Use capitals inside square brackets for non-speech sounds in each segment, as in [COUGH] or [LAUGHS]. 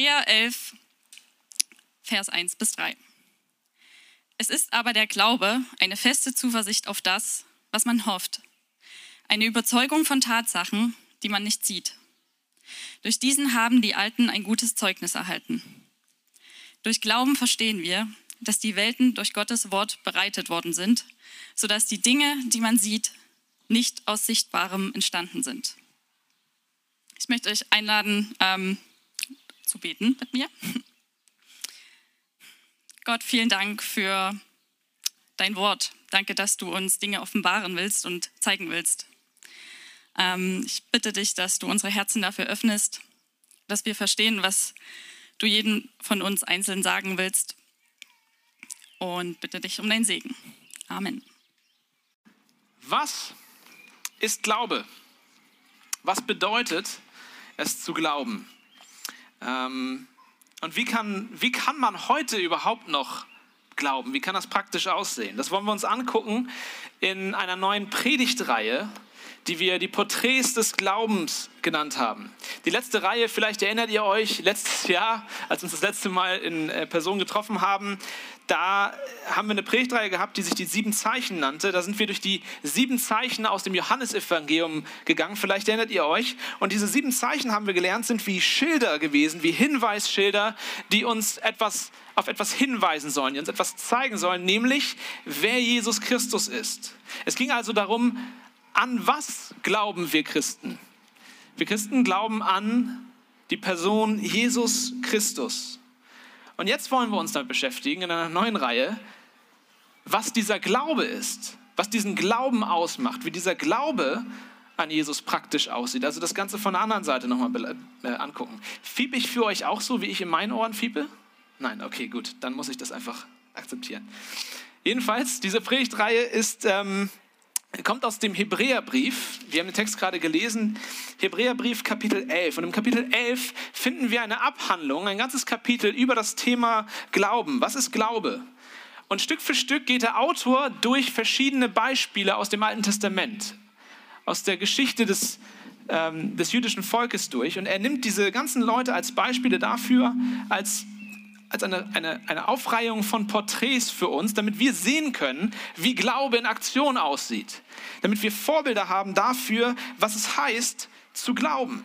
Hebräer 11, Vers 1 bis 3. Es ist aber der Glaube eine feste Zuversicht auf das, was man hofft, eine Überzeugung von Tatsachen, die man nicht sieht. Durch diesen haben die Alten ein gutes Zeugnis erhalten. Durch Glauben verstehen wir, dass die Welten durch Gottes Wort bereitet worden sind, sodass die Dinge, die man sieht, nicht aus Sichtbarem entstanden sind. Ich möchte euch einladen, ähm, zu beten mit mir. Gott, vielen Dank für dein Wort. Danke, dass du uns Dinge offenbaren willst und zeigen willst. Ähm, ich bitte dich, dass du unsere Herzen dafür öffnest, dass wir verstehen, was du jedem von uns einzeln sagen willst. Und bitte dich um deinen Segen. Amen. Was ist Glaube? Was bedeutet es zu glauben? Ähm, und wie kann, wie kann man heute überhaupt noch glauben? Wie kann das praktisch aussehen? Das wollen wir uns angucken in einer neuen Predigtreihe, die wir die Porträts des Glaubens genannt haben. Die letzte Reihe, vielleicht erinnert ihr euch, letztes Jahr, als wir uns das letzte Mal in äh, Person getroffen haben, da haben wir eine Predigtreihe gehabt, die sich die sieben Zeichen nannte. Da sind wir durch die sieben Zeichen aus dem Johannesevangelium gegangen. Vielleicht erinnert ihr euch. Und diese sieben Zeichen haben wir gelernt, sind wie Schilder gewesen, wie Hinweisschilder, die uns etwas auf etwas hinweisen sollen, die uns etwas zeigen sollen, nämlich wer Jesus Christus ist. Es ging also darum, an was glauben wir Christen? Wir Christen glauben an die Person Jesus Christus. Und jetzt wollen wir uns damit beschäftigen in einer neuen Reihe, was dieser Glaube ist, was diesen Glauben ausmacht, wie dieser Glaube an Jesus praktisch aussieht. Also das Ganze von der anderen Seite nochmal äh, angucken. Fieb ich für euch auch so, wie ich in meinen Ohren fiepe? Nein, okay, gut, dann muss ich das einfach akzeptieren. Jedenfalls, diese Predigtreihe ist ähm, kommt aus dem Hebräerbrief. Wir haben den Text gerade gelesen. Hebräerbrief Kapitel 11. Und im Kapitel 11 finden wir eine Abhandlung, ein ganzes Kapitel über das Thema Glauben. Was ist Glaube? Und Stück für Stück geht der Autor durch verschiedene Beispiele aus dem Alten Testament, aus der Geschichte des, ähm, des jüdischen Volkes durch. Und er nimmt diese ganzen Leute als Beispiele dafür, als als eine, eine, eine Aufreihung von Porträts für uns, damit wir sehen können, wie Glaube in Aktion aussieht. Damit wir Vorbilder haben dafür, was es heißt, zu glauben.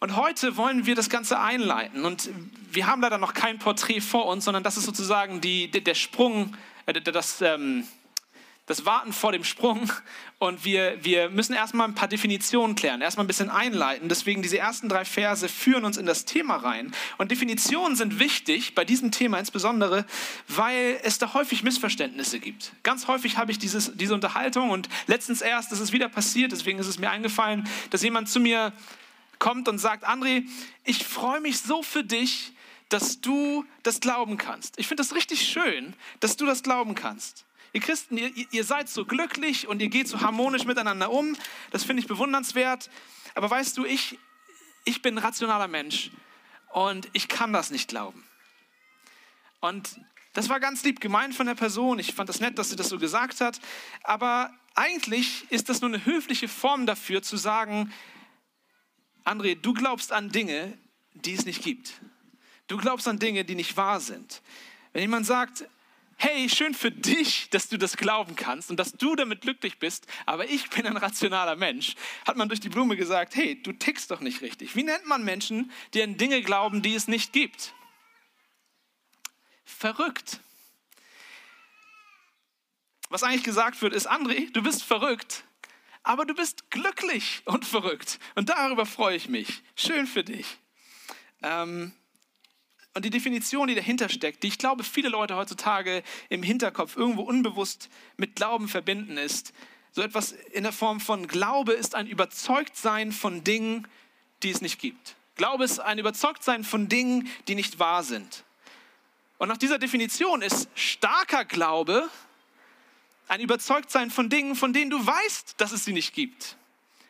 Und heute wollen wir das Ganze einleiten. Und wir haben leider noch kein Porträt vor uns, sondern das ist sozusagen die, der Sprung, äh, das, ähm, das Warten vor dem Sprung. Und wir, wir müssen erstmal ein paar Definitionen klären, erstmal ein bisschen einleiten. Deswegen diese ersten drei Verse führen uns in das Thema rein. Und Definitionen sind wichtig, bei diesem Thema insbesondere, weil es da häufig Missverständnisse gibt. Ganz häufig habe ich dieses, diese Unterhaltung und letztens erst ist es wieder passiert, deswegen ist es mir eingefallen, dass jemand zu mir kommt und sagt, André, ich freue mich so für dich, dass du das glauben kannst. Ich finde das richtig schön, dass du das glauben kannst. Ihr Christen, ihr, ihr seid so glücklich und ihr geht so harmonisch miteinander um. Das finde ich bewundernswert. Aber weißt du, ich, ich bin ein rationaler Mensch und ich kann das nicht glauben. Und das war ganz lieb gemeint von der Person. Ich fand das nett, dass sie das so gesagt hat. Aber eigentlich ist das nur eine höfliche Form dafür zu sagen, André, du glaubst an Dinge, die es nicht gibt. Du glaubst an Dinge, die nicht wahr sind. Wenn jemand sagt, hey, schön für dich, dass du das glauben kannst und dass du damit glücklich bist, aber ich bin ein rationaler Mensch, hat man durch die Blume gesagt, hey, du tickst doch nicht richtig. Wie nennt man Menschen, die an Dinge glauben, die es nicht gibt? Verrückt. Was eigentlich gesagt wird, ist, André, du bist verrückt, aber du bist glücklich und verrückt. Und darüber freue ich mich. Schön für dich. Ähm, und die Definition, die dahinter steckt, die ich glaube, viele Leute heutzutage im Hinterkopf irgendwo unbewusst mit Glauben verbinden, ist so etwas in der Form von Glaube ist ein Überzeugtsein von Dingen, die es nicht gibt. Glaube ist ein Überzeugtsein von Dingen, die nicht wahr sind. Und nach dieser Definition ist starker Glaube ein Überzeugtsein von Dingen, von denen du weißt, dass es sie nicht gibt.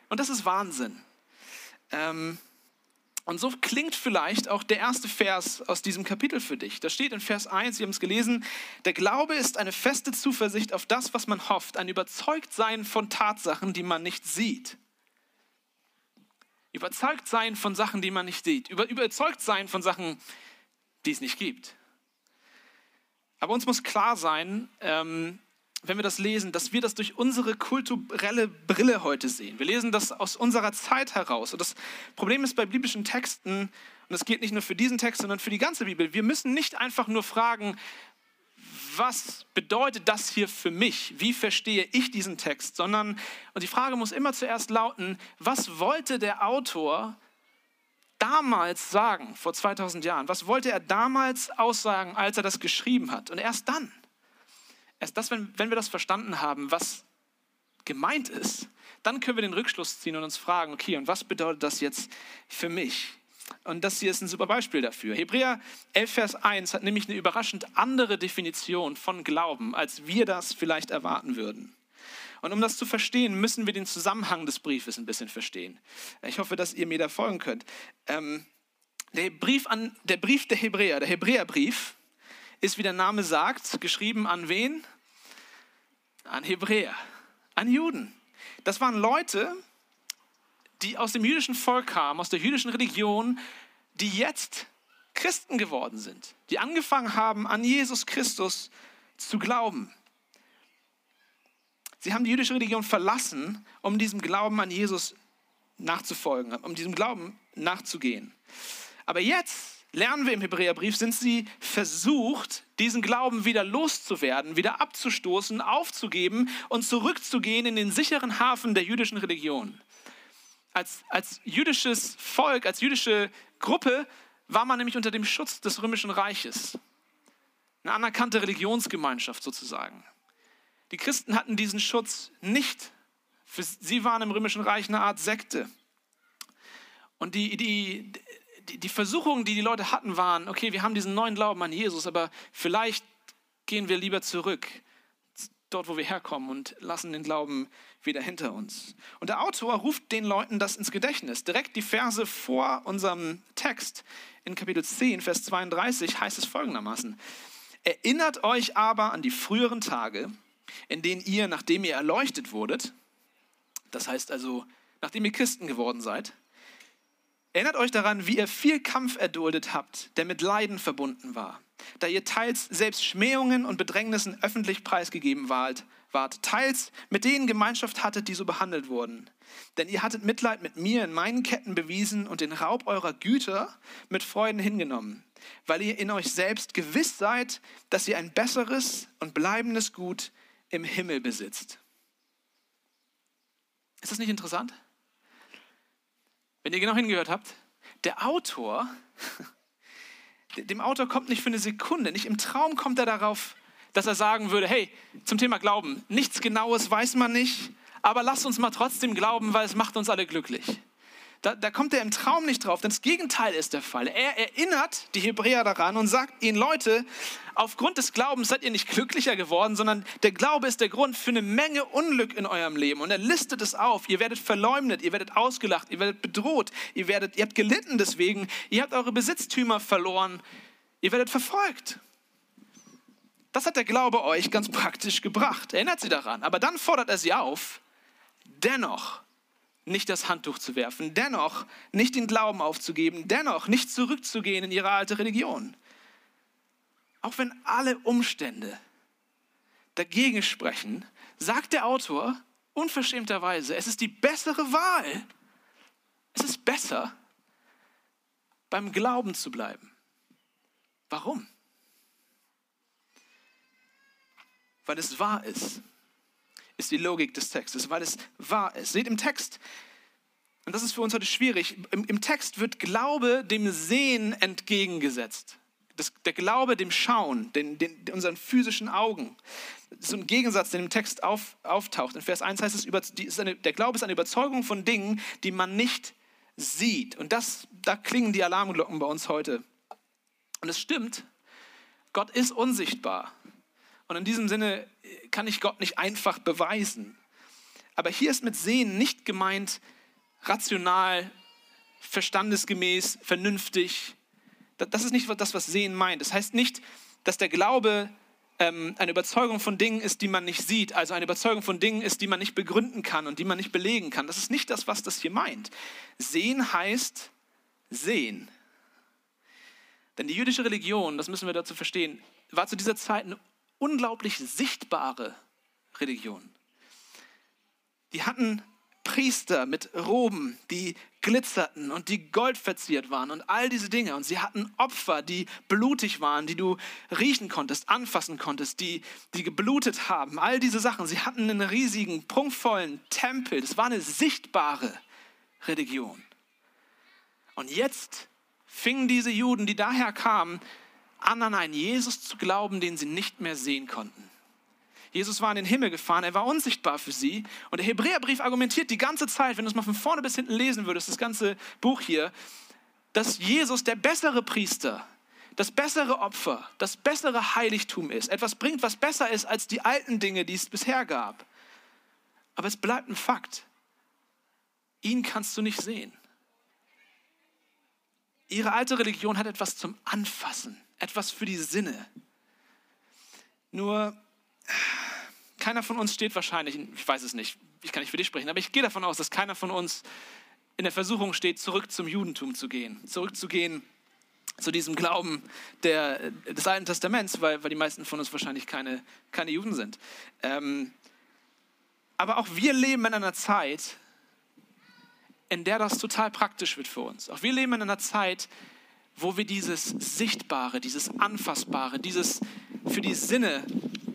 Und das ist Wahnsinn. Ähm, und so klingt vielleicht auch der erste Vers aus diesem Kapitel für dich. Da steht in Vers 1, wir haben es gelesen, der Glaube ist eine feste Zuversicht auf das, was man hofft, ein Überzeugtsein von Tatsachen, die man nicht sieht. Überzeugt sein von Sachen, die man nicht sieht. Über, überzeugt von Sachen, die es nicht gibt. Aber uns muss klar sein, ähm, wenn wir das lesen, dass wir das durch unsere kulturelle Brille heute sehen. Wir lesen das aus unserer Zeit heraus. Und das Problem ist bei biblischen Texten, und das gilt nicht nur für diesen Text, sondern für die ganze Bibel, wir müssen nicht einfach nur fragen, was bedeutet das hier für mich? Wie verstehe ich diesen Text? Sondern, und die Frage muss immer zuerst lauten, was wollte der Autor damals sagen, vor 2000 Jahren? Was wollte er damals aussagen, als er das geschrieben hat? Und erst dann, erst das, wenn, wenn wir das verstanden haben, was gemeint ist, dann können wir den Rückschluss ziehen und uns fragen, okay, und was bedeutet das jetzt für mich? Und das hier ist ein super Beispiel dafür. Hebräer 11, Vers 1 hat nämlich eine überraschend andere Definition von Glauben, als wir das vielleicht erwarten würden. Und um das zu verstehen, müssen wir den Zusammenhang des Briefes ein bisschen verstehen. Ich hoffe, dass ihr mir da folgen könnt. Ähm, der, Brief an, der Brief der Hebräer, der Hebräerbrief, ist, wie der Name sagt, geschrieben an wen? An Hebräer, an Juden. Das waren Leute, die aus dem jüdischen Volk kamen, aus der jüdischen Religion, die jetzt Christen geworden sind, die angefangen haben, an Jesus Christus zu glauben. Sie haben die jüdische Religion verlassen, um diesem Glauben an Jesus nachzufolgen, um diesem Glauben nachzugehen. Aber jetzt lernen wir im Hebräerbrief, sind sie versucht, diesen Glauben wieder loszuwerden, wieder abzustoßen, aufzugeben und zurückzugehen in den sicheren Hafen der jüdischen Religion als, als jüdisches Volk, als jüdische Gruppe war man nämlich unter dem Schutz des römischen Reiches. Eine anerkannte Religionsgemeinschaft sozusagen. Die Christen hatten diesen Schutz nicht. Sie waren im römischen Reich eine Art Sekte. Und die, die, die, Versuchungen, die die Leute hatten, waren, okay, wir haben diesen neuen Glauben an Jesus, aber vielleicht gehen wir lieber zurück dort, wo wir herkommen und lassen den Glauben wieder hinter uns. Und der Autor ruft den Leuten das ins Gedächtnis. Direkt die Verse vor unserem Text in Kapitel 10, Vers 32 heißt es folgendermaßen. Erinnert euch aber an die früheren Tage, in denen ihr, nachdem ihr erleuchtet wurdet, das heißt also, nachdem ihr Christen geworden seid, erinnert euch daran, wie ihr viel Kampf erduldet habt, der mit Leiden verbunden war da ihr teils selbst Schmähungen und Bedrängnissen öffentlich preisgegeben wart, wart, teils mit denen Gemeinschaft hattet, die so behandelt wurden. Denn ihr hattet Mitleid mit mir in meinen Ketten bewiesen und den Raub eurer Güter mit Freuden hingenommen, weil ihr in euch selbst gewiss seid, dass ihr ein besseres und bleibendes Gut im Himmel besitzt. Ist das nicht interessant? Wenn ihr genau hingehört habt, der Autor [LAUGHS] dem Autor kommt nicht für eine Sekunde, nicht im Traum kommt er darauf, dass er sagen würde, hey, zum Thema Glauben, nichts Genaues weiß man nicht, aber lasst uns mal trotzdem glauben, weil es macht uns alle glücklich. Da, da, kommt er im Traum nicht drauf, denn das Gegenteil ist der Fall. Er erinnert die Hebräer daran und sagt ihnen, Leute, aufgrund des Glaubens seid ihr nicht glücklicher geworden, sondern der Glaube ist der Grund für eine Menge Unglück in eurem Leben. Und er listet es auf. Ihr werdet verleumdet, ihr werdet ausgelacht, ihr werdet bedroht, ihr, werdet, ihr habt gelitten deswegen, ihr habt eure Besitztümer verloren, ihr werdet verfolgt. Das hat der Glaube euch ganz praktisch gebracht. Erinnert sie daran. Aber dann fordert er sie auf, dennoch nicht das Handtuch zu werfen, dennoch nicht den Glauben aufzugeben, dennoch nicht zurückzugehen in ihre alte Religion. Auch wenn alle Umstände dagegen sprechen, sagt der Autor unverschämterweise, es ist die bessere Wahl. Es ist besser, beim Glauben zu bleiben. Warum? Weil es wahr ist ist die Logik des Textes, weil es wahr ist. Seht im Text, und das ist für uns heute schwierig, im, im Text wird Glaube dem Sehen entgegengesetzt. Das, der Glaube dem Schauen, den, den, unseren physischen Augen. So ein Gegensatz, der im Text auf, auftaucht. In Vers 1 heißt es, über, die, eine, der Glaube ist eine Überzeugung von Dingen, die man nicht sieht. Und das, da klingen die Alarmglocken bei uns heute. Und es stimmt, Gott ist unsichtbar. Und in diesem Sinne kann ich Gott nicht einfach beweisen. Aber hier ist mit Sehen nicht gemeint rational, verstandesgemäß, vernünftig. Das ist nicht das, was Sehen meint. Das heißt nicht, dass der Glaube ähm, eine Überzeugung von Dingen ist, die man nicht sieht, also eine Überzeugung von Dingen ist, die man nicht begründen kann und die man nicht belegen kann. Das ist nicht das, was das hier meint. Sehen heißt sehen. Denn die jüdische Religion, das müssen wir dazu verstehen, war zu dieser Zeit eine unglaublich sichtbare Religion. Die hatten Priester mit Roben, die glitzerten und die goldverziert waren und all diese Dinge. Und sie hatten Opfer, die blutig waren, die du riechen konntest, anfassen konntest, die, die geblutet haben. All diese Sachen. Sie hatten einen riesigen, prunkvollen Tempel. Das war eine sichtbare Religion. Und jetzt fingen diese Juden, die daher kamen, an, an einen Jesus zu glauben, den sie nicht mehr sehen konnten. Jesus war in den Himmel gefahren, er war unsichtbar für sie. Und der Hebräerbrief argumentiert die ganze Zeit, wenn du es mal von vorne bis hinten lesen würdest, das ganze Buch hier, dass Jesus der bessere Priester, das bessere Opfer, das bessere Heiligtum ist. Etwas bringt, was besser ist als die alten Dinge, die es bisher gab. Aber es bleibt ein Fakt. Ihn kannst du nicht sehen. Ihre alte Religion hat etwas zum Anfassen, etwas für die Sinne. Nur keiner von uns steht wahrscheinlich, ich weiß es nicht, ich kann nicht für dich sprechen, aber ich gehe davon aus, dass keiner von uns in der Versuchung steht, zurück zum Judentum zu gehen, zurückzugehen zu diesem Glauben der, des Alten Testaments, weil, weil die meisten von uns wahrscheinlich keine, keine Juden sind. Ähm, aber auch wir leben in einer Zeit, in der das total praktisch wird für uns. Auch wir leben in einer Zeit, wo wir dieses Sichtbare, dieses Anfassbare, dieses für die Sinne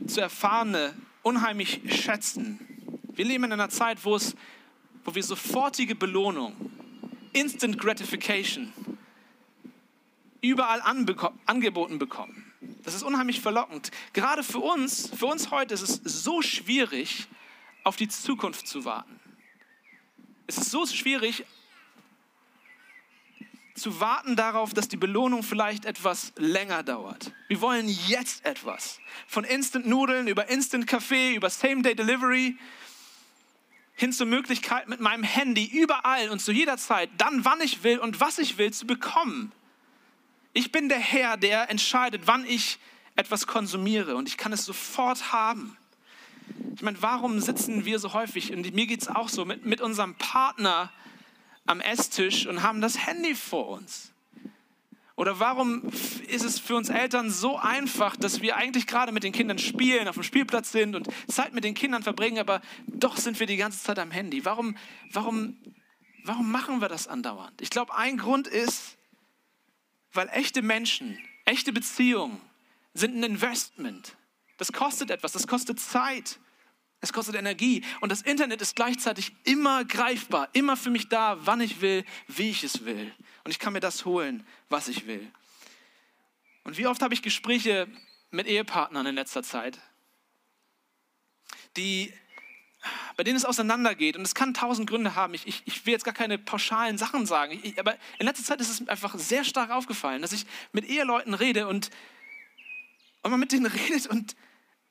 zu erfahrene unheimlich schätzen. Wir leben in einer Zeit, wo, es, wo wir sofortige Belohnung, Instant Gratification, überall angeboten bekommen. Das ist unheimlich verlockend. Gerade für uns, für uns heute ist es so schwierig, auf die Zukunft zu warten. Es ist so schwierig, zu warten darauf, dass die Belohnung vielleicht etwas länger dauert. Wir wollen jetzt etwas. Von Instant-Nudeln über Instant-Kaffee, über Same-Day-Delivery hin zur Möglichkeit, mit meinem Handy überall und zu jeder Zeit, dann wann ich will und was ich will, zu bekommen. Ich bin der Herr, der entscheidet, wann ich etwas konsumiere und ich kann es sofort haben. Ich meine, warum sitzen wir so häufig, und mir geht es auch so, mit, mit unserem Partner am Esstisch und haben das Handy vor uns? Oder warum ist es für uns Eltern so einfach, dass wir eigentlich gerade mit den Kindern spielen, auf dem Spielplatz sind und Zeit mit den Kindern verbringen, aber doch sind wir die ganze Zeit am Handy? Warum, warum, warum machen wir das andauernd? Ich glaube, ein Grund ist, weil echte Menschen, echte Beziehungen sind ein Investment. Das kostet etwas, das kostet Zeit. Es kostet Energie und das Internet ist gleichzeitig immer greifbar, immer für mich da, wann ich will, wie ich es will. Und ich kann mir das holen, was ich will. Und wie oft habe ich Gespräche mit Ehepartnern in letzter Zeit, die, bei denen es auseinandergeht. Und es kann tausend Gründe haben. Ich, ich, ich will jetzt gar keine pauschalen Sachen sagen. Ich, aber in letzter Zeit ist es einfach sehr stark aufgefallen, dass ich mit Eheleuten rede und, und man mit denen [LAUGHS] redet und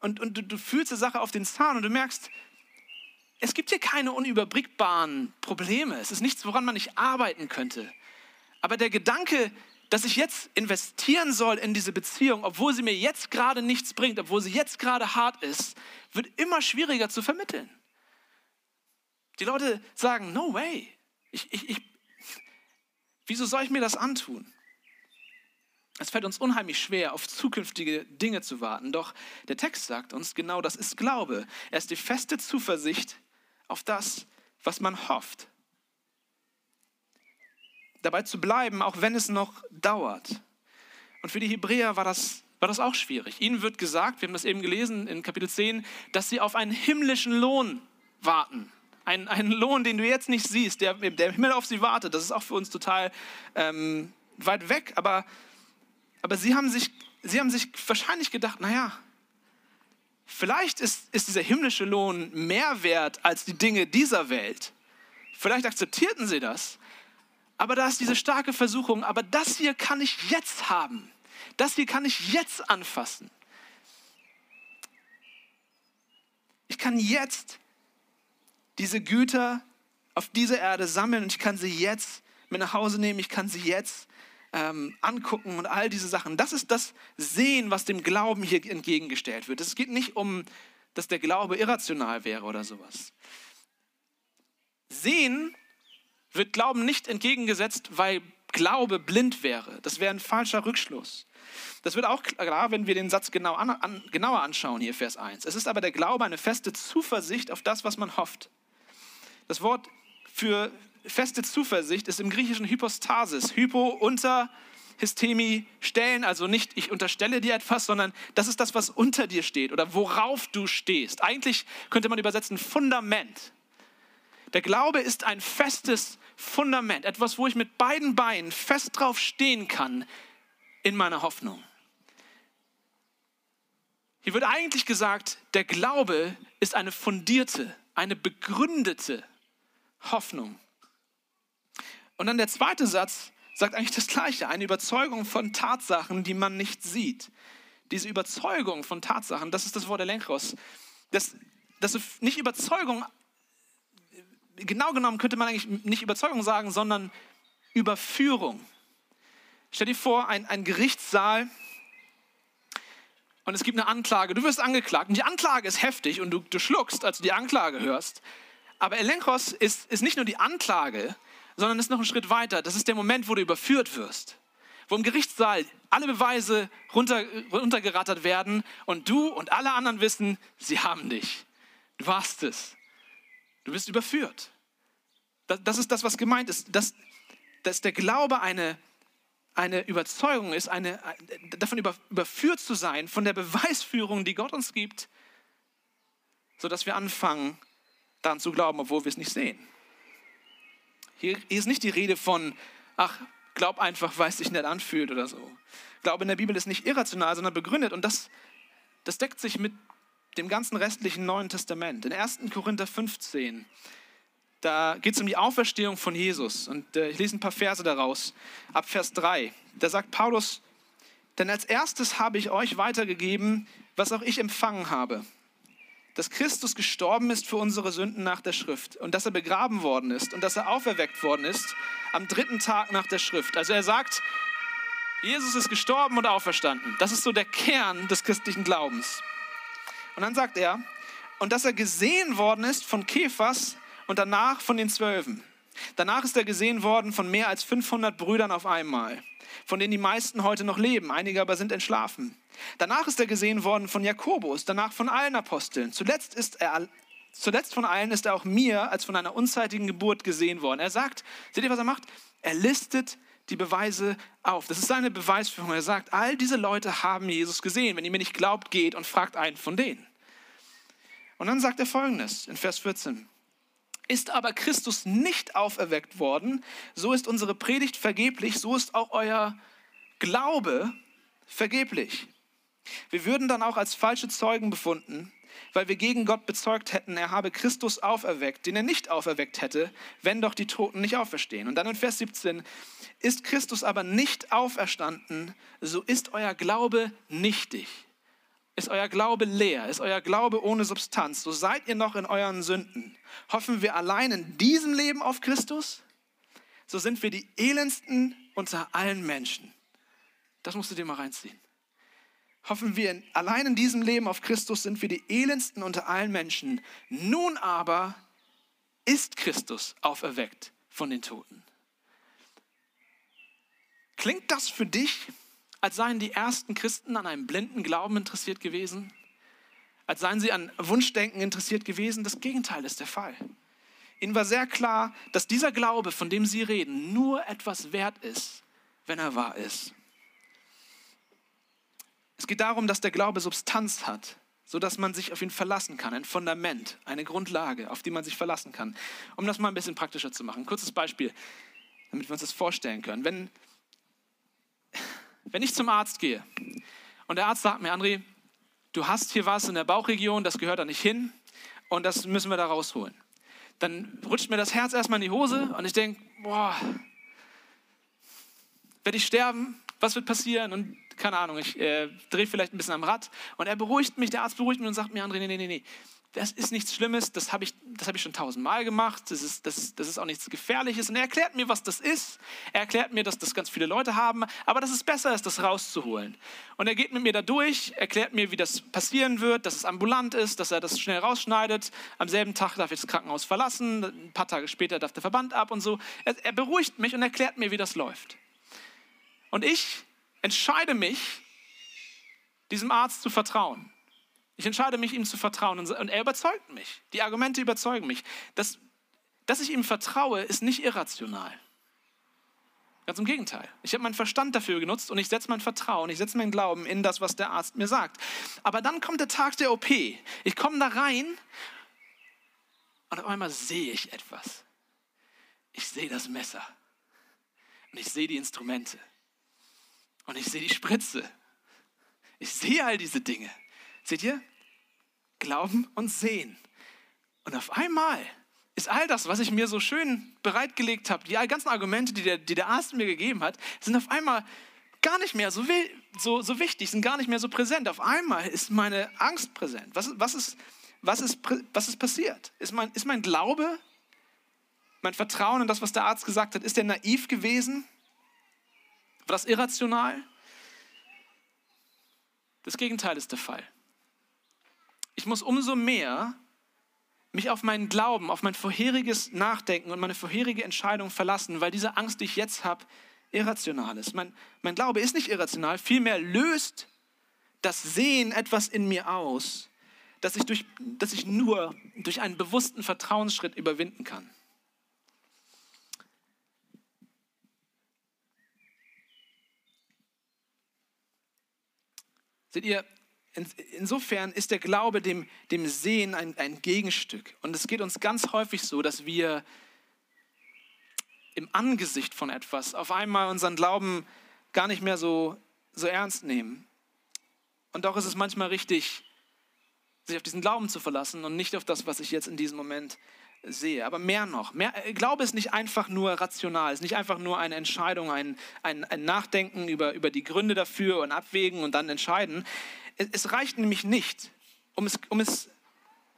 und, und du, du fühlst die Sache auf den Zahn und du merkst, es gibt hier keine unüberbrückbaren Probleme. Es ist nichts, woran man nicht arbeiten könnte. Aber der Gedanke, dass ich jetzt investieren soll in diese Beziehung, obwohl sie mir jetzt gerade nichts bringt, obwohl sie jetzt gerade hart ist, wird immer schwieriger zu vermitteln. Die Leute sagen, no way. Ich, ich, ich, wieso soll ich mir das antun? Es fällt uns unheimlich schwer, auf zukünftige Dinge zu warten. Doch der Text sagt uns, genau das ist Glaube. Er ist die feste Zuversicht auf das, was man hofft. Dabei zu bleiben, auch wenn es noch dauert. Und für die Hebräer war das, war das auch schwierig. Ihnen wird gesagt, wir haben das eben gelesen in Kapitel 10, dass sie auf einen himmlischen Lohn warten. Ein, einen Lohn, den du jetzt nicht siehst, der, der Himmel auf sie wartet. Das ist auch für uns total ähm, weit weg, aber aber sie haben sich, sie haben sich wahrscheinlich gedacht, naja, vielleicht ist, ist dieser himmlische Lohn mehr wert als die Dinge dieser Welt. Vielleicht akzeptierten sie das. Aber da ist diese starke Versuchung, aber das hier kann ich jetzt haben. Das hier kann ich jetzt anfassen. Ich kann jetzt diese Güter auf dieser Erde sammeln und ich kann sie jetzt mit nach Hause nehmen, ich kann sie jetzt ähm, angucken und all diese Sachen. Das ist das Sehen, was dem Glauben hier entgegengestellt wird. Es geht nicht um, dass der Glaube irrational wäre oder sowas. Sehen wird Glauben nicht entgegengesetzt, weil Glaube blind wäre. Das wäre ein falscher Rückschluss. Das wird auch klar, wenn wir den Satz genau an, an, genauer anschauen, hier Vers 1. Es ist aber der Glaube eine feste Zuversicht auf das, was man hofft. Das Wort für feste Zuversicht ist im Griechischen Hypostasis. Hypo unter Histemi stellen, also nicht ich unterstelle dir etwas, sondern das ist das, was unter dir steht oder worauf du stehst. Eigentlich könnte man übersetzen Fundament. Der Glaube ist ein festes Fundament, etwas, wo ich mit beiden Beinen fest drauf stehen kann in meiner Hoffnung. Hier wird eigentlich gesagt, der Glaube ist eine fundierte, eine begründete Hoffnung. Und dann der zweite Satz sagt eigentlich das Gleiche, eine Überzeugung von Tatsachen, die man nicht sieht. Diese Überzeugung von Tatsachen, das ist das Wort der Lenkros. Das, das nicht Überzeugung, genau genommen könnte man eigentlich nicht Überzeugung sagen, sondern Überführung. Stell dir vor, ein, ein Gerichtssaal und es gibt eine Anklage. Du wirst angeklagt und die Anklage ist heftig und du, du schluckst, als du die Anklage hörst. Aber Elenkos ist, ist nicht nur die Anklage, sondern ist noch ein Schritt weiter. Das ist der Moment, wo du überführt wirst. Wo im Gerichtssaal alle Beweise runter, runtergerattert werden und du und alle anderen wissen, sie haben dich. Du warst es. Du bist überführt. Das, das ist das, was gemeint ist. Dass, dass der Glaube eine, eine Überzeugung ist, eine, davon über, überführt zu sein, von der Beweisführung, die Gott uns gibt, sodass wir anfangen, daran zu glauben, obwohl wir es nicht sehen. Hier ist nicht die Rede von, ach, glaub einfach, weil es sich nicht anfühlt oder so. Glaube in der Bibel ist nicht irrational, sondern begründet. Und das, das deckt sich mit dem ganzen restlichen Neuen Testament. In 1. Korinther 15, da geht es um die Auferstehung von Jesus. Und äh, ich lese ein paar Verse daraus, ab Vers 3. Da sagt Paulus, denn als erstes habe ich euch weitergegeben, was auch ich empfangen habe dass Christus gestorben ist für unsere Sünden nach der Schrift und dass er begraben worden ist und dass er auferweckt worden ist am dritten Tag nach der Schrift. Also er sagt, Jesus ist gestorben und auferstanden. Das ist so der Kern des christlichen Glaubens. Und dann sagt er, und dass er gesehen worden ist von Kephas und danach von den Zwölfen. Danach ist er gesehen worden von mehr als 500 Brüdern auf einmal, von denen die meisten heute noch leben, einige aber sind entschlafen. Danach ist er gesehen worden von Jakobus, danach von allen Aposteln. Zuletzt, ist er, zuletzt von allen ist er auch mir als von einer unzeitigen Geburt gesehen worden. Er sagt, seht ihr, was er macht? Er listet die Beweise auf. Das ist seine Beweisführung. Er sagt, all diese Leute haben Jesus gesehen. Wenn ihr mir nicht glaubt, geht und fragt einen von denen. Und dann sagt er folgendes in Vers 14. Ist aber Christus nicht auferweckt worden, so ist unsere Predigt vergeblich, so ist auch euer Glaube vergeblich. Wir würden dann auch als falsche Zeugen befunden, weil wir gegen Gott bezeugt hätten, er habe Christus auferweckt, den er nicht auferweckt hätte, wenn doch die Toten nicht auferstehen. Und dann in Vers 17, ist Christus aber nicht auferstanden, so ist euer Glaube nichtig. Ist euer Glaube leer, ist euer Glaube ohne Substanz, so seid ihr noch in euren Sünden. Hoffen wir allein in diesem Leben auf Christus, so sind wir die elendsten unter allen Menschen. Das musst du dir mal reinziehen hoffen wir allein in diesem Leben auf Christus sind wir die elendsten unter allen Menschen. Nun aber ist Christus auferweckt von den Toten. Klingt das für dich, als seien die ersten Christen an einem blinden Glauben interessiert gewesen? Als seien sie an Wunschdenken interessiert gewesen? Das Gegenteil ist der Fall. Ihnen war sehr klar, dass dieser Glaube, von dem sie reden, nur etwas wert ist, wenn er wahr ist. Es geht darum, dass der Glaube Substanz hat, sodass man sich auf ihn verlassen kann, ein Fundament, eine Grundlage, auf die man sich verlassen kann. Um das mal ein bisschen praktischer zu machen. Kurzes Beispiel, damit wir uns das vorstellen können. Wenn, wenn ich zum Arzt gehe und der Arzt sagt mir, André, du hast hier was in der Bauchregion, das gehört da nicht hin und das müssen wir da rausholen. Dann rutscht mir das Herz erstmal in die Hose und ich denke, boah, werde ich sterben? Was wird passieren? Und keine Ahnung, ich äh, drehe vielleicht ein bisschen am Rad und er beruhigt mich, der Arzt beruhigt mich und sagt mir, André, nee, nee, nee, nee. das ist nichts Schlimmes, das habe ich, hab ich schon tausendmal gemacht, das ist, das, das ist auch nichts Gefährliches. Und er erklärt mir, was das ist. Er erklärt mir, dass das ganz viele Leute haben, aber dass es besser ist, das rauszuholen. Und er geht mit mir da durch, erklärt mir, wie das passieren wird, dass es ambulant ist, dass er das schnell rausschneidet. Am selben Tag darf ich das Krankenhaus verlassen, ein paar Tage später darf der Verband ab und so. Er, er beruhigt mich und erklärt mir, wie das läuft. Und ich entscheide mich, diesem Arzt zu vertrauen. Ich entscheide mich, ihm zu vertrauen und er überzeugt mich. Die Argumente überzeugen mich. Das, dass ich ihm vertraue, ist nicht irrational. Ganz im Gegenteil. Ich habe meinen Verstand dafür genutzt und ich setze mein Vertrauen, ich setze meinen Glauben in das, was der Arzt mir sagt. Aber dann kommt der Tag der OP. Ich komme da rein und auf einmal sehe ich etwas. Ich sehe das Messer und ich sehe die Instrumente und ich sehe die Spritze. Ich sehe all diese Dinge. Seht ihr? Glauben und sehen. Und auf einmal ist all das, was ich mir so schön bereitgelegt habe, die ganzen Argumente, die der, die der Arzt mir gegeben hat, sind auf einmal gar nicht mehr so, so, so wichtig, sind gar nicht mehr so präsent. Auf einmal ist meine Angst präsent. Was, was, ist, was, ist, was ist passiert? Ist mein, ist mein Glaube, mein Vertrauen in das, was der Arzt gesagt hat, ist der naiv gewesen? War das irrational? Das Gegenteil ist der Fall. Ich muss umso mehr mich auf meinen Glauben, auf mein vorheriges Nachdenken und meine vorherige Entscheidung verlassen, weil diese Angst, die ich jetzt habe, irrational ist. Mein, mein Glaube ist nicht irrational, vielmehr löst das Sehen etwas in mir aus, das ich, durch, das ich nur durch einen bewussten Vertrauensschritt überwinden kann. Seht ihr, insofern ist der Glaube dem, dem Sehen ein, ein Gegenstück. Und es geht uns ganz häufig so, dass wir im Angesicht von etwas auf einmal unseren Glauben gar nicht mehr so, so ernst nehmen. Und doch ist es manchmal richtig, sich auf diesen Glauben zu verlassen und nicht auf das, was ich jetzt in diesem Moment sehe. Aber mehr noch. Mehr, Glaube ist nicht einfach nur rational, ist nicht einfach nur eine Entscheidung, ein, ein, ein Nachdenken über, über die Gründe dafür und abwägen und dann entscheiden. Es reicht nämlich nicht, um es, um es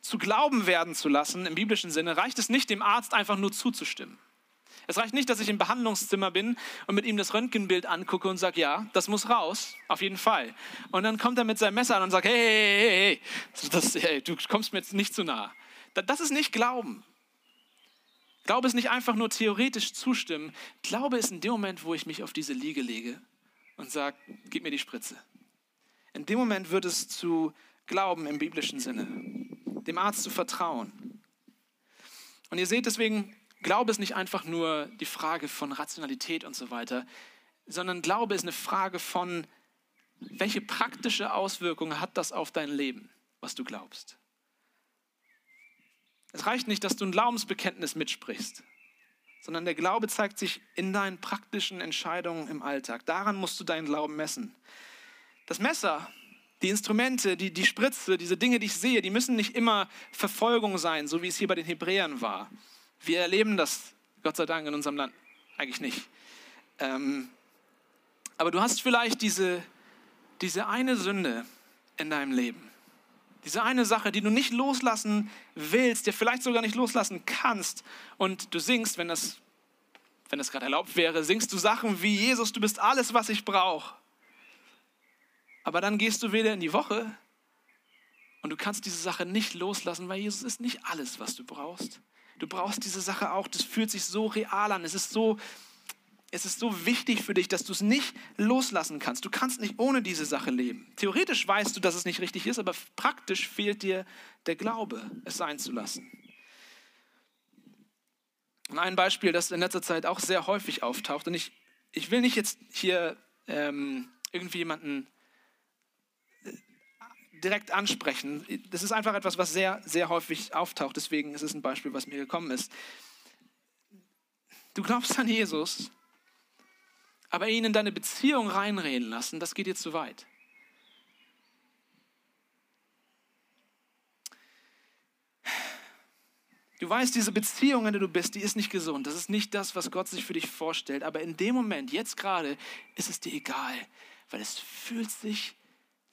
zu glauben werden zu lassen, im biblischen Sinne, reicht es nicht, dem Arzt einfach nur zuzustimmen. Es reicht nicht, dass ich im Behandlungszimmer bin und mit ihm das Röntgenbild angucke und sage, ja, das muss raus, auf jeden Fall. Und dann kommt er mit seinem Messer an und sagt, hey, hey, hey, hey, das, hey du kommst mir jetzt nicht zu nah. Das ist nicht Glauben. Glaube ist nicht einfach nur theoretisch zustimmen. Glaube ist in dem Moment, wo ich mich auf diese Liege lege und sage, gib mir die Spritze. In dem Moment wird es zu Glauben im biblischen Sinne, dem Arzt zu vertrauen. Und ihr seht deswegen, Glaube ist nicht einfach nur die Frage von Rationalität und so weiter, sondern Glaube ist eine Frage von, welche praktische Auswirkungen hat das auf dein Leben, was du glaubst. Es reicht nicht, dass du ein Glaubensbekenntnis mitsprichst, sondern der Glaube zeigt sich in deinen praktischen Entscheidungen im Alltag. Daran musst du deinen Glauben messen. Das Messer, die Instrumente, die, die Spritze, diese Dinge, die ich sehe, die müssen nicht immer Verfolgung sein, so wie es hier bei den Hebräern war. Wir erleben das, Gott sei Dank, in unserem Land eigentlich nicht. Ähm, aber du hast vielleicht diese, diese eine Sünde in deinem Leben. Diese eine Sache, die du nicht loslassen willst, der vielleicht sogar nicht loslassen kannst. Und du singst, wenn das, wenn das gerade erlaubt wäre, singst du Sachen wie Jesus, du bist alles, was ich brauche. Aber dann gehst du wieder in die Woche und du kannst diese Sache nicht loslassen, weil Jesus ist nicht alles, was du brauchst. Du brauchst diese Sache auch. Das fühlt sich so real an. Es ist so, es ist so wichtig für dich, dass du es nicht loslassen kannst. Du kannst nicht ohne diese Sache leben. Theoretisch weißt du, dass es nicht richtig ist, aber praktisch fehlt dir der Glaube, es sein zu lassen. Und ein Beispiel, das in letzter Zeit auch sehr häufig auftaucht, und ich, ich will nicht jetzt hier ähm, irgendwie jemanden direkt ansprechen. Das ist einfach etwas, was sehr, sehr häufig auftaucht. Deswegen ist es ein Beispiel, was mir gekommen ist. Du glaubst an Jesus, aber ihn in deine Beziehung reinreden lassen, das geht dir zu weit. Du weißt, diese Beziehung, in der du bist, die ist nicht gesund. Das ist nicht das, was Gott sich für dich vorstellt. Aber in dem Moment, jetzt gerade, ist es dir egal, weil es fühlt sich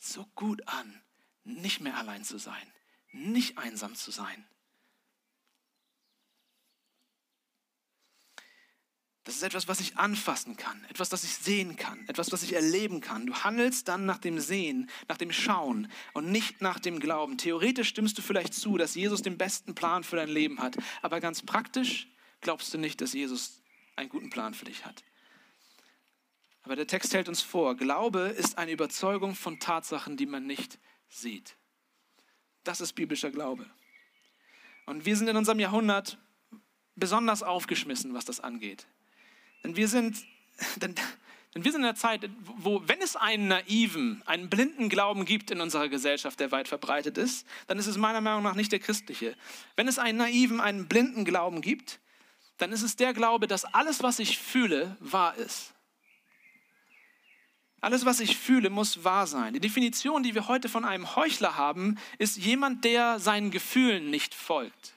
so gut an, nicht mehr allein zu sein, nicht einsam zu sein. Das ist etwas, was ich anfassen kann, etwas, das ich sehen kann, etwas, was ich erleben kann. Du handelst dann nach dem Sehen, nach dem Schauen und nicht nach dem Glauben. Theoretisch stimmst du vielleicht zu, dass Jesus den besten Plan für dein Leben hat, aber ganz praktisch glaubst du nicht, dass Jesus einen guten Plan für dich hat. Aber der Text hält uns vor, Glaube ist eine Überzeugung von Tatsachen, die man nicht sieht. Das ist biblischer Glaube. Und wir sind in unserem Jahrhundert besonders aufgeschmissen, was das angeht. Denn wir sind, denn, denn wir sind in einer Zeit, wo, wenn es einen naiven, einen blinden Glauben gibt in unserer Gesellschaft, der weit verbreitet ist, dann ist es meiner Meinung nach nicht der christliche. Wenn es einen naiven, einen blinden Glauben gibt, dann ist es der Glaube, dass alles, was ich fühle, wahr ist. Alles, was ich fühle, muss wahr sein. Die Definition, die wir heute von einem Heuchler haben, ist jemand, der seinen Gefühlen nicht folgt.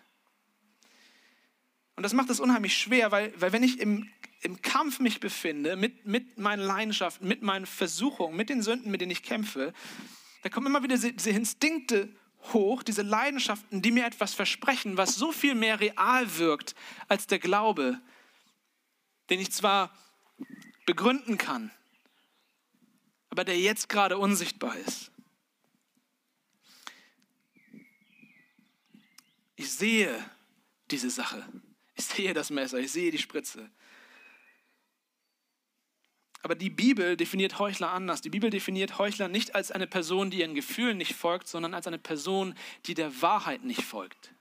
Und das macht es unheimlich schwer, weil, weil wenn ich im im Kampf mich befinde mit, mit meinen Leidenschaften, mit meinen Versuchungen, mit den Sünden, mit denen ich kämpfe, da kommen immer wieder diese Instinkte hoch, diese Leidenschaften, die mir etwas versprechen, was so viel mehr real wirkt als der Glaube, den ich zwar begründen kann, aber der jetzt gerade unsichtbar ist. Ich sehe diese Sache. Ich sehe das Messer, ich sehe die Spritze. Aber die Bibel definiert Heuchler anders. Die Bibel definiert Heuchler nicht als eine Person, die ihren Gefühlen nicht folgt, sondern als eine Person, die der Wahrheit nicht folgt.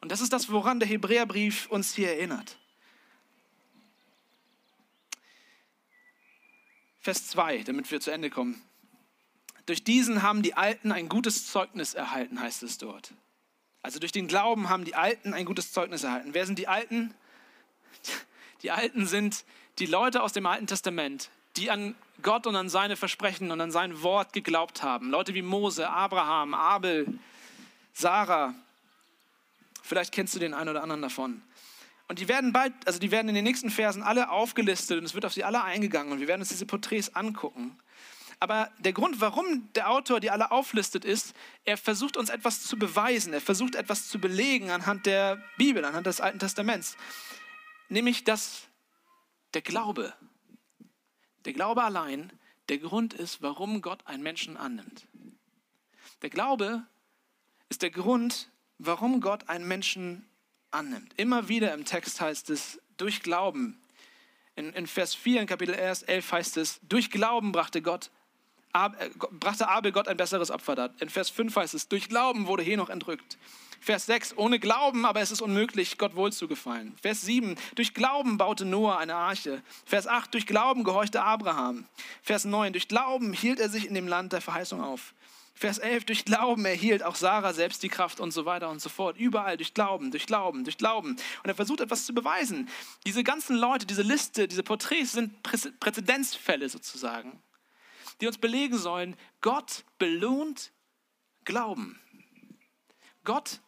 Und das ist das, woran der Hebräerbrief uns hier erinnert. Vers 2, damit wir zu Ende kommen. Durch diesen haben die Alten ein gutes Zeugnis erhalten, heißt es dort. Also durch den Glauben haben die Alten ein gutes Zeugnis erhalten. Wer sind die Alten? [LAUGHS] Die Alten sind die Leute aus dem Alten Testament, die an Gott und an seine Versprechen und an sein Wort geglaubt haben. Leute wie Mose, Abraham, Abel, Sarah. Vielleicht kennst du den einen oder anderen davon. Und die werden bald, also die werden in den nächsten Versen alle aufgelistet und es wird auf sie alle eingegangen und wir werden uns diese Porträts angucken. Aber der Grund, warum der Autor die alle auflistet, ist, er versucht uns etwas zu beweisen, er versucht etwas zu belegen anhand der Bibel, anhand des Alten Testaments. Nämlich, dass der Glaube, der Glaube allein der Grund ist, warum Gott einen Menschen annimmt. Der Glaube ist der Grund, warum Gott einen Menschen annimmt. Immer wieder im Text heißt es, durch Glauben. In, in Vers 4 in Kapitel 11 heißt es, durch Glauben brachte Gott brachte Abel Gott ein besseres Opfer dar. In Vers 5 heißt es, durch Glauben wurde Henoch entrückt. Vers 6, ohne Glauben, aber es ist unmöglich, Gott wohl zu gefallen. Vers 7, durch Glauben baute Noah eine Arche. Vers 8, durch Glauben gehorchte Abraham. Vers 9, durch Glauben hielt er sich in dem Land der Verheißung auf. Vers 11, durch Glauben erhielt auch Sarah selbst die Kraft und so weiter und so fort. Überall durch Glauben, durch Glauben, durch Glauben. Und er versucht etwas zu beweisen. Diese ganzen Leute, diese Liste, diese Porträts sind Präzedenzfälle sozusagen, die uns belegen sollen, Gott belohnt Glauben. Gott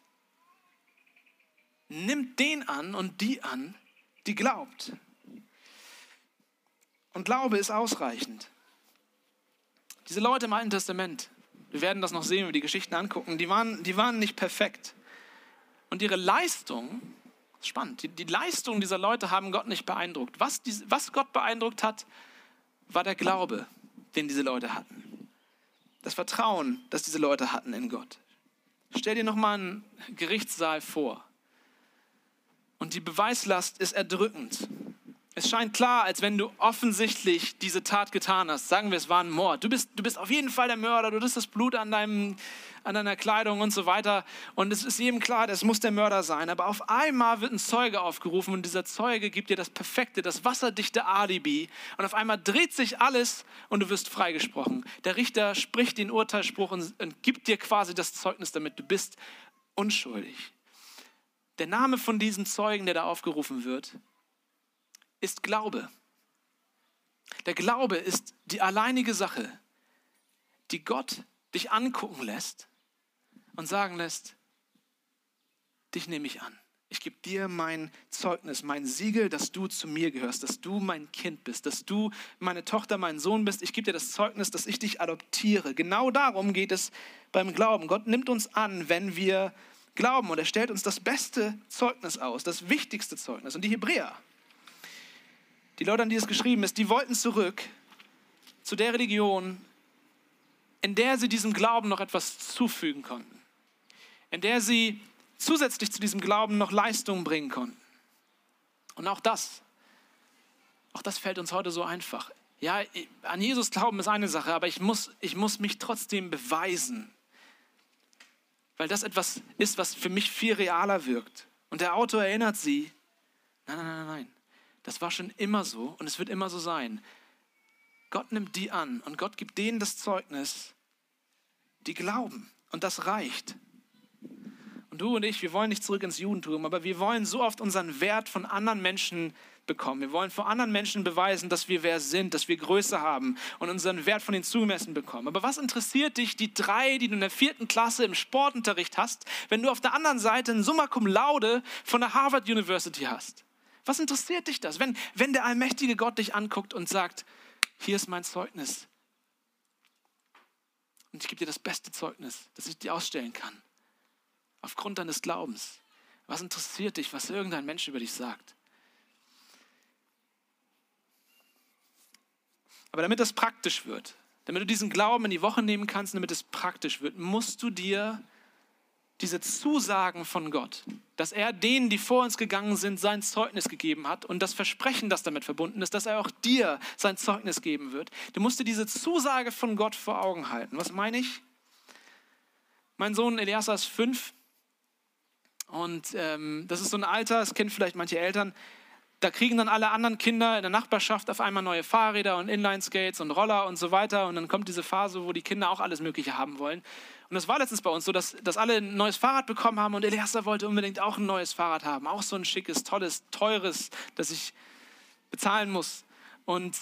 nimmt den an und die an, die glaubt. Und Glaube ist ausreichend. Diese Leute im Alten Testament, wir werden das noch sehen, wenn wir die Geschichten angucken, die waren, die waren nicht perfekt. Und ihre Leistung, spannend, die, die Leistung dieser Leute haben Gott nicht beeindruckt. Was, die, was Gott beeindruckt hat, war der Glaube, den diese Leute hatten. Das Vertrauen, das diese Leute hatten in Gott. Stell dir nochmal einen Gerichtssaal vor. Und die Beweislast ist erdrückend. Es scheint klar, als wenn du offensichtlich diese Tat getan hast. Sagen wir, es war ein Mord. Du bist, du bist auf jeden Fall der Mörder. Du hast das Blut an, deinem, an deiner Kleidung und so weiter. Und es ist jedem klar, das muss der Mörder sein. Aber auf einmal wird ein Zeuge aufgerufen und dieser Zeuge gibt dir das perfekte, das wasserdichte Alibi. Und auf einmal dreht sich alles und du wirst freigesprochen. Der Richter spricht den Urteilsspruch und, und gibt dir quasi das Zeugnis damit. Du bist unschuldig. Der Name von diesem Zeugen, der da aufgerufen wird, ist Glaube. Der Glaube ist die alleinige Sache, die Gott dich angucken lässt und sagen lässt, dich nehme ich an. Ich gebe dir mein Zeugnis, mein Siegel, dass du zu mir gehörst, dass du mein Kind bist, dass du meine Tochter, mein Sohn bist. Ich gebe dir das Zeugnis, dass ich dich adoptiere. Genau darum geht es beim Glauben. Gott nimmt uns an, wenn wir glauben und er stellt uns das beste Zeugnis aus, das wichtigste Zeugnis. Und die Hebräer, die Leute, an die es geschrieben ist, die wollten zurück zu der Religion, in der sie diesem Glauben noch etwas zufügen konnten, in der sie zusätzlich zu diesem Glauben noch Leistungen bringen konnten. Und auch das, auch das fällt uns heute so einfach. Ja, an Jesus glauben ist eine Sache, aber ich muss, ich muss mich trotzdem beweisen, weil das etwas ist, was für mich viel realer wirkt. Und der Autor erinnert sie, nein, nein, nein, nein, das war schon immer so und es wird immer so sein. Gott nimmt die an und Gott gibt denen das Zeugnis, die glauben. Und das reicht. Und du und ich, wir wollen nicht zurück ins Judentum, aber wir wollen so oft unseren Wert von anderen Menschen bekommen. Wir wollen vor anderen Menschen beweisen, dass wir wer sind, dass wir Größe haben und unseren Wert von ihnen zugemessen bekommen. Aber was interessiert dich die drei, die du in der vierten Klasse im Sportunterricht hast, wenn du auf der anderen Seite ein Summa Cum Laude von der Harvard University hast? Was interessiert dich das, wenn, wenn der allmächtige Gott dich anguckt und sagt, hier ist mein Zeugnis. Und ich gebe dir das beste Zeugnis, das ich dir ausstellen kann aufgrund deines Glaubens. Was interessiert dich, was irgendein Mensch über dich sagt? Aber damit das praktisch wird, damit du diesen Glauben in die Woche nehmen kannst, damit es praktisch wird, musst du dir diese Zusagen von Gott, dass er denen, die vor uns gegangen sind, sein Zeugnis gegeben hat und das Versprechen, das damit verbunden ist, dass er auch dir sein Zeugnis geben wird. Du musst dir diese Zusage von Gott vor Augen halten. Was meine ich? Mein Sohn Elias ist fünf und ähm, das ist so ein Alter, das kennen vielleicht manche Eltern, da kriegen dann alle anderen Kinder in der Nachbarschaft auf einmal neue Fahrräder und Inline-Skates und Roller und so weiter. Und dann kommt diese Phase, wo die Kinder auch alles Mögliche haben wollen. Und das war letztens bei uns so, dass, dass alle ein neues Fahrrad bekommen haben und Eliasa wollte unbedingt auch ein neues Fahrrad haben. Auch so ein schickes, tolles, teures, das ich bezahlen muss. Und,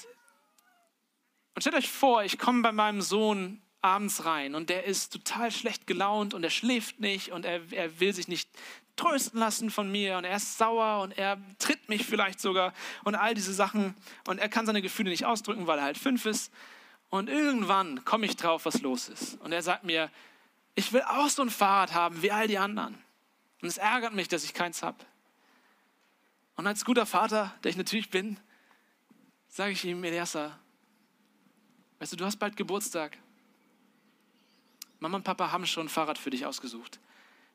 und stellt euch vor, ich komme bei meinem Sohn abends rein und der ist total schlecht gelaunt und er schläft nicht und er, er will sich nicht trösten lassen von mir und er ist sauer und er tritt mich vielleicht sogar und all diese Sachen und er kann seine Gefühle nicht ausdrücken, weil er halt fünf ist. Und irgendwann komme ich drauf, was los ist. Und er sagt mir, ich will auch so ein Fahrrad haben wie all die anderen. Und es ärgert mich, dass ich keins habe. Und als guter Vater, der ich natürlich bin, sage ich ihm, Eliasa, weißt du, du hast bald Geburtstag. Mama und Papa haben schon ein Fahrrad für dich ausgesucht.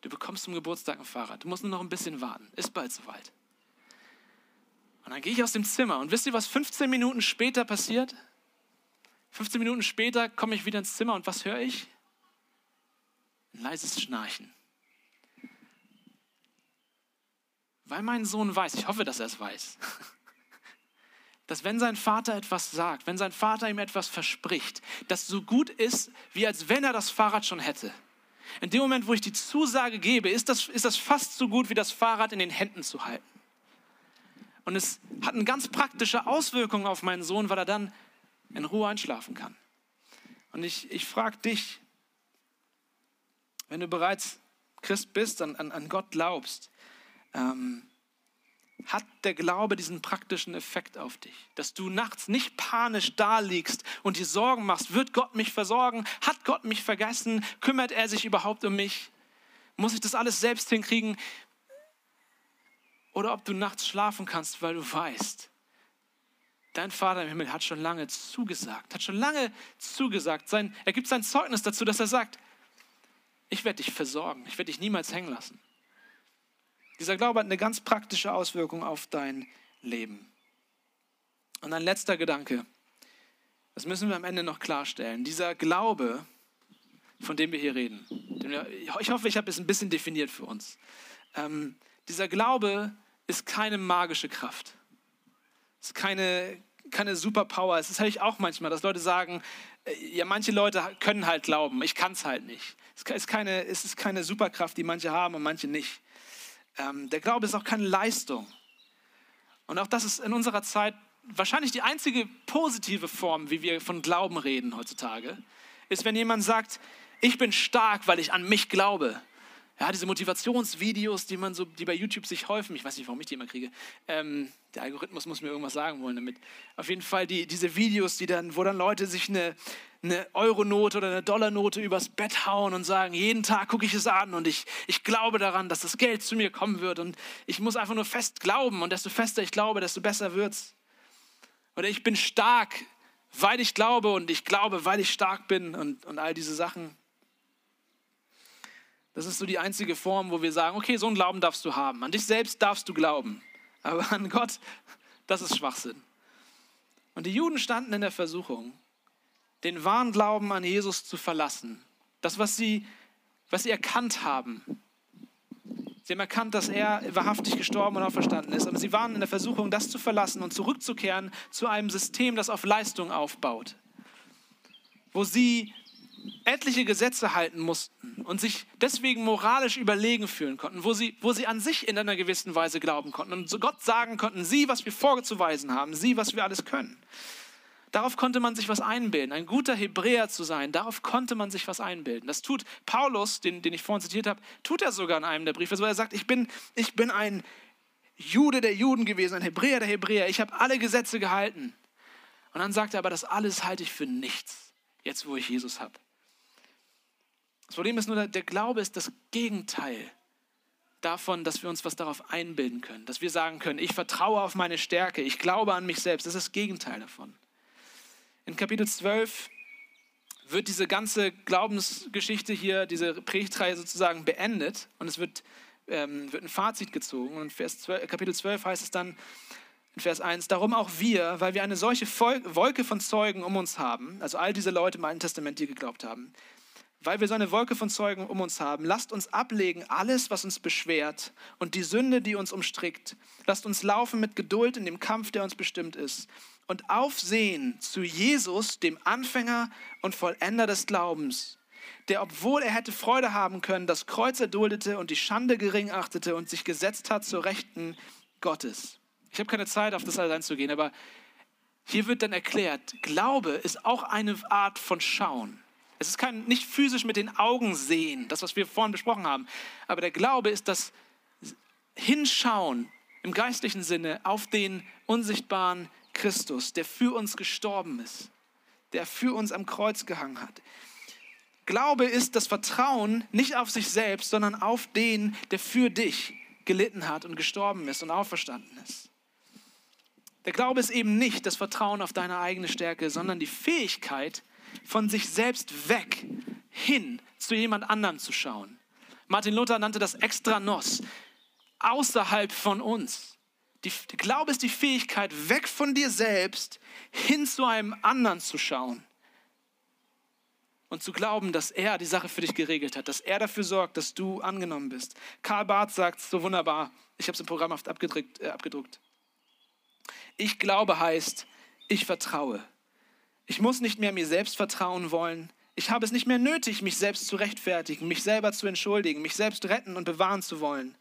Du bekommst zum Geburtstag ein Fahrrad. Du musst nur noch ein bisschen warten. Ist bald soweit. Und dann gehe ich aus dem Zimmer und wisst ihr, was 15 Minuten später passiert? 15 Minuten später komme ich wieder ins Zimmer und was höre ich? Ein leises Schnarchen. Weil mein Sohn weiß, ich hoffe, dass er es weiß, [LAUGHS] dass wenn sein Vater etwas sagt, wenn sein Vater ihm etwas verspricht, das so gut ist, wie als wenn er das Fahrrad schon hätte. In dem Moment, wo ich die Zusage gebe, ist das, ist das fast so gut, wie das Fahrrad in den Händen zu halten. Und es hat eine ganz praktische Auswirkung auf meinen Sohn, weil er dann in Ruhe einschlafen kann. Und ich, ich frage dich, wenn du bereits Christ bist, an, an, an Gott glaubst, ähm, hat der Glaube diesen praktischen Effekt auf dich. Dass du nachts nicht panisch da liegst und dir Sorgen machst, wird Gott mich versorgen? Hat Gott mich vergessen? Kümmert er sich überhaupt um mich? Muss ich das alles selbst hinkriegen? Oder ob du nachts schlafen kannst, weil du weißt, dein Vater im Himmel hat schon lange zugesagt, hat schon lange zugesagt. Sein, er gibt sein Zeugnis dazu, dass er sagt, ich werde dich versorgen, ich werde dich niemals hängen lassen. Dieser Glaube hat eine ganz praktische Auswirkung auf dein Leben. Und ein letzter Gedanke, das müssen wir am Ende noch klarstellen. Dieser Glaube, von dem wir hier reden, ich hoffe, ich habe es ein bisschen definiert für uns. Ähm, dieser Glaube ist keine magische Kraft. Es ist keine, keine Superpower. Es ist halt auch manchmal, dass Leute sagen, äh, ja, manche Leute können halt glauben, ich kann es halt nicht. Es ist, keine, es ist keine Superkraft, die manche haben und manche nicht. Ähm, der Glaube ist auch keine Leistung. Und auch das ist in unserer Zeit wahrscheinlich die einzige positive Form, wie wir von Glauben reden heutzutage, ist, wenn jemand sagt, ich bin stark, weil ich an mich glaube. Ja, diese Motivationsvideos, die man so, die bei YouTube sich häufen, ich weiß nicht, warum ich die immer kriege. Ähm, der Algorithmus muss mir irgendwas sagen wollen damit. Auf jeden Fall die, diese Videos, die dann, wo dann Leute sich eine, eine Euronote oder eine Dollarnote übers Bett hauen und sagen, jeden Tag gucke ich es an und ich, ich glaube daran, dass das Geld zu mir kommen wird und ich muss einfach nur fest glauben und desto fester ich glaube, desto besser wird's. Oder ich bin stark, weil ich glaube und ich glaube, weil ich stark bin und, und all diese Sachen. Das ist so die einzige Form, wo wir sagen, okay, so einen Glauben darfst du haben. An dich selbst darfst du glauben. Aber an Gott, das ist Schwachsinn. Und die Juden standen in der Versuchung, den wahren Glauben an Jesus zu verlassen. Das, was sie, was sie erkannt haben. Sie haben erkannt, dass er wahrhaftig gestorben und auferstanden ist. Aber sie waren in der Versuchung, das zu verlassen und zurückzukehren zu einem System, das auf Leistung aufbaut. Wo sie etliche Gesetze halten mussten und sich deswegen moralisch überlegen fühlen konnten, wo sie, wo sie an sich in einer gewissen Weise glauben konnten und Gott sagen konnten, sieh, was wir vorzuweisen haben, sieh, was wir alles können. Darauf konnte man sich was einbilden. Ein guter Hebräer zu sein, darauf konnte man sich was einbilden. Das tut Paulus, den, den ich vorhin zitiert habe, tut er sogar in einem der Briefe, wo er sagt, ich bin, ich bin ein Jude der Juden gewesen, ein Hebräer der Hebräer, ich habe alle Gesetze gehalten. Und dann sagt er aber, das alles halte ich für nichts, jetzt wo ich Jesus habe. Das Problem ist nur, der Glaube ist das Gegenteil davon, dass wir uns was darauf einbilden können. Dass wir sagen können, ich vertraue auf meine Stärke, ich glaube an mich selbst. Das ist das Gegenteil davon. In Kapitel 12 wird diese ganze Glaubensgeschichte hier, diese Predigtreihe sozusagen beendet und es wird, ähm, wird ein Fazit gezogen. Und Vers 12, Kapitel 12 heißt es dann in Vers 1, darum auch wir, weil wir eine solche Wolke von Zeugen um uns haben, also all diese Leute im Alten Testament, die geglaubt haben, weil wir so eine Wolke von Zeugen um uns haben, lasst uns ablegen alles, was uns beschwert und die Sünde, die uns umstrickt. Lasst uns laufen mit Geduld in dem Kampf, der uns bestimmt ist. Und aufsehen zu Jesus, dem Anfänger und Vollender des Glaubens, der, obwohl er hätte Freude haben können, das Kreuz erduldete und die Schande gering achtete und sich gesetzt hat zur Rechten Gottes. Ich habe keine Zeit, auf das alles einzugehen, aber hier wird dann erklärt, Glaube ist auch eine Art von Schauen. Es ist kein, nicht physisch mit den Augen sehen, das, was wir vorhin besprochen haben. Aber der Glaube ist das Hinschauen im geistlichen Sinne auf den unsichtbaren Christus, der für uns gestorben ist, der für uns am Kreuz gehangen hat. Glaube ist das Vertrauen nicht auf sich selbst, sondern auf den, der für dich gelitten hat und gestorben ist und auferstanden ist. Der Glaube ist eben nicht das Vertrauen auf deine eigene Stärke, sondern die Fähigkeit, von sich selbst weg hin zu jemand anderem zu schauen. Martin Luther nannte das Extranos, außerhalb von uns. Die, Glaube ist die Fähigkeit, weg von dir selbst hin zu einem anderen zu schauen. Und zu glauben, dass er die Sache für dich geregelt hat, dass er dafür sorgt, dass du angenommen bist. Karl Barth sagt so wunderbar, ich habe es im Programm abgedruckt, äh, abgedruckt. Ich glaube heißt, ich vertraue. Ich muss nicht mehr mir selbst vertrauen wollen. Ich habe es nicht mehr nötig, mich selbst zu rechtfertigen, mich selber zu entschuldigen, mich selbst retten und bewahren zu wollen.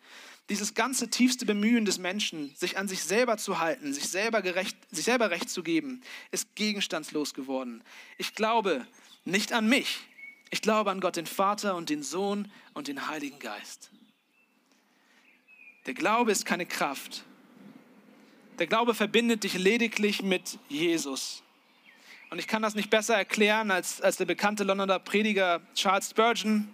Dieses ganze tiefste Bemühen des Menschen, sich an sich selber zu halten, sich selber, gerecht, sich selber recht zu geben, ist gegenstandslos geworden. Ich glaube nicht an mich. Ich glaube an Gott den Vater und den Sohn und den Heiligen Geist. Der Glaube ist keine Kraft. Der Glaube verbindet dich lediglich mit Jesus. Und ich kann das nicht besser erklären als, als der bekannte Londoner Prediger Charles Spurgeon.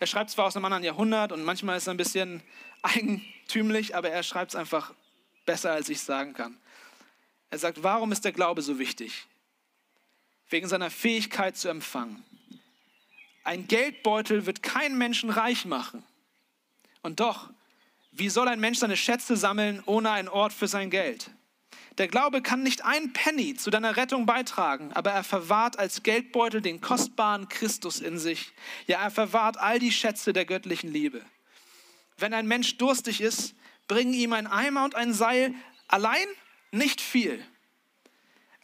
Er schreibt zwar aus einem anderen Jahrhundert und manchmal ist er ein bisschen [LAUGHS] eigentümlich, aber er schreibt es einfach besser, als ich sagen kann. Er sagt, warum ist der Glaube so wichtig? Wegen seiner Fähigkeit zu empfangen. Ein Geldbeutel wird keinen Menschen reich machen. Und doch, wie soll ein Mensch seine Schätze sammeln ohne einen Ort für sein Geld? Der Glaube kann nicht ein Penny zu deiner Rettung beitragen, aber er verwahrt als Geldbeutel den kostbaren Christus in sich. Ja, er verwahrt all die Schätze der göttlichen Liebe. Wenn ein Mensch durstig ist, bringen ihm ein Eimer und ein Seil allein nicht viel.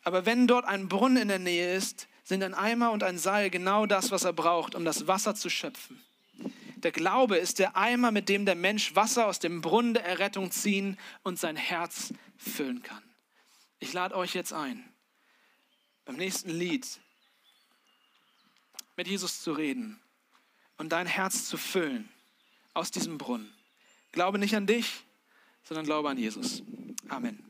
Aber wenn dort ein Brunnen in der Nähe ist, sind ein Eimer und ein Seil genau das, was er braucht, um das Wasser zu schöpfen. Der Glaube ist der Eimer, mit dem der Mensch Wasser aus dem Brunnen der Errettung ziehen und sein Herz füllen kann. Ich lade euch jetzt ein, beim nächsten Lied mit Jesus zu reden und dein Herz zu füllen aus diesem Brunnen. Glaube nicht an dich, sondern glaube an Jesus. Amen.